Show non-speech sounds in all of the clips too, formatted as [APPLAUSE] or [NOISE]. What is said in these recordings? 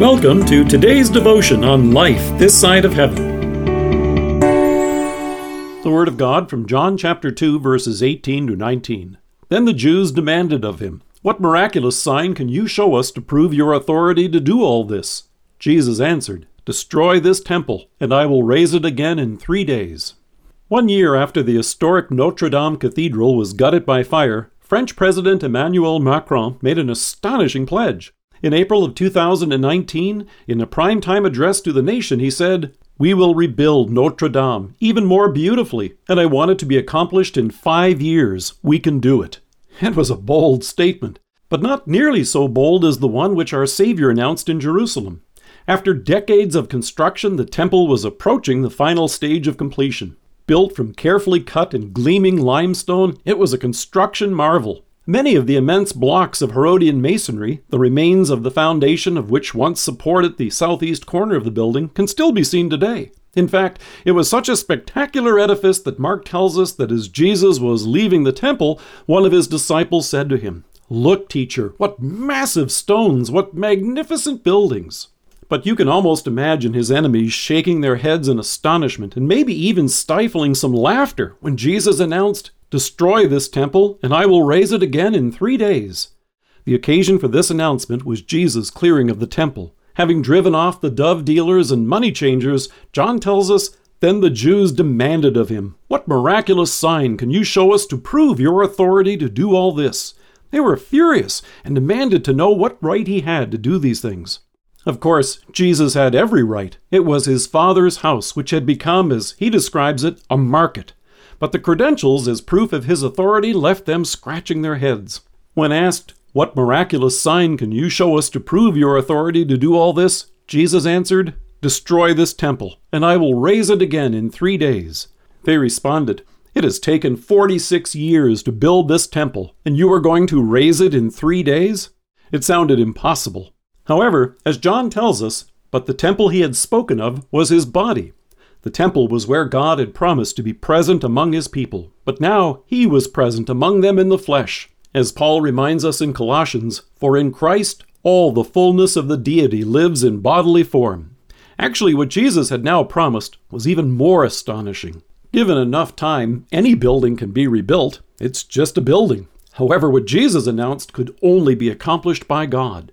Welcome to today's devotion on life this side of heaven. The Word of God from John chapter 2, verses 18 to 19. Then the Jews demanded of him, What miraculous sign can you show us to prove your authority to do all this? Jesus answered, Destroy this temple, and I will raise it again in three days. One year after the historic Notre Dame Cathedral was gutted by fire, French President Emmanuel Macron made an astonishing pledge. In April of 2019, in a primetime address to the nation, he said, We will rebuild Notre Dame even more beautifully, and I want it to be accomplished in five years. We can do it. [LAUGHS] It was a bold statement, but not nearly so bold as the one which our Savior announced in Jerusalem. After decades of construction, the temple was approaching the final stage of completion. Built from carefully cut and gleaming limestone, it was a construction marvel. Many of the immense blocks of Herodian masonry, the remains of the foundation of which once supported the southeast corner of the building, can still be seen today. In fact, it was such a spectacular edifice that Mark tells us that as Jesus was leaving the temple, one of his disciples said to him, Look, teacher, what massive stones, what magnificent buildings. But you can almost imagine his enemies shaking their heads in astonishment and maybe even stifling some laughter when Jesus announced, Destroy this temple, and I will raise it again in three days. The occasion for this announcement was Jesus' clearing of the temple. Having driven off the dove dealers and money changers, John tells us, Then the Jews demanded of him, What miraculous sign can you show us to prove your authority to do all this? They were furious and demanded to know what right he had to do these things. Of course, Jesus had every right. It was his Father's house, which had become, as he describes it, a market but the credentials as proof of his authority left them scratching their heads. When asked, What miraculous sign can you show us to prove your authority to do all this? Jesus answered, Destroy this temple, and I will raise it again in three days. They responded, It has taken 46 years to build this temple, and you are going to raise it in three days? It sounded impossible. However, as John tells us, but the temple he had spoken of was his body. The temple was where God had promised to be present among his people, but now he was present among them in the flesh. As Paul reminds us in Colossians, for in Christ all the fullness of the deity lives in bodily form. Actually, what Jesus had now promised was even more astonishing. Given enough time, any building can be rebuilt. It's just a building. However, what Jesus announced could only be accomplished by God.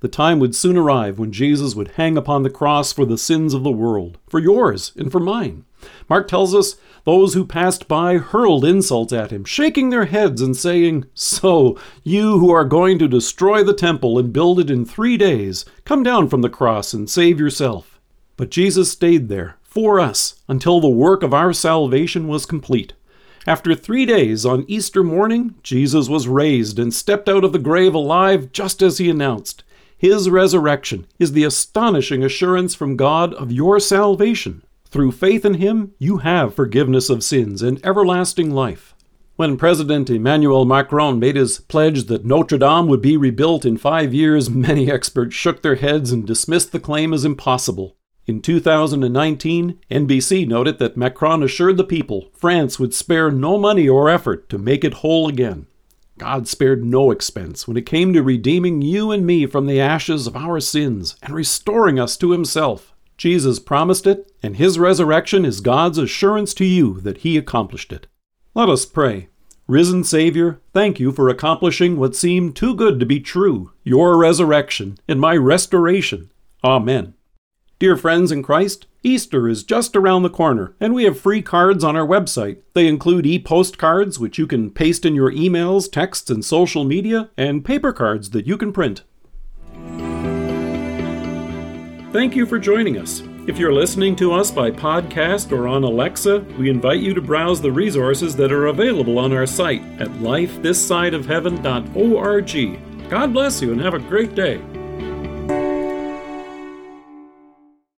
The time would soon arrive when Jesus would hang upon the cross for the sins of the world, for yours and for mine. Mark tells us those who passed by hurled insults at him, shaking their heads and saying, So, you who are going to destroy the temple and build it in three days, come down from the cross and save yourself. But Jesus stayed there for us until the work of our salvation was complete. After three days on Easter morning, Jesus was raised and stepped out of the grave alive just as he announced. His resurrection is the astonishing assurance from God of your salvation. Through faith in Him, you have forgiveness of sins and everlasting life. When President Emmanuel Macron made his pledge that Notre Dame would be rebuilt in five years, many experts shook their heads and dismissed the claim as impossible. In 2019, NBC noted that Macron assured the people France would spare no money or effort to make it whole again. God spared no expense when it came to redeeming you and me from the ashes of our sins and restoring us to Himself. Jesus promised it, and His resurrection is God's assurance to you that He accomplished it. Let us pray. Risen Savior, thank you for accomplishing what seemed too good to be true, your resurrection and my restoration. Amen. Dear friends in Christ, Easter is just around the corner, and we have free cards on our website. They include e postcards, which you can paste in your emails, texts, and social media, and paper cards that you can print. Thank you for joining us. If you're listening to us by podcast or on Alexa, we invite you to browse the resources that are available on our site at lifethissideofheaven.org. God bless you and have a great day.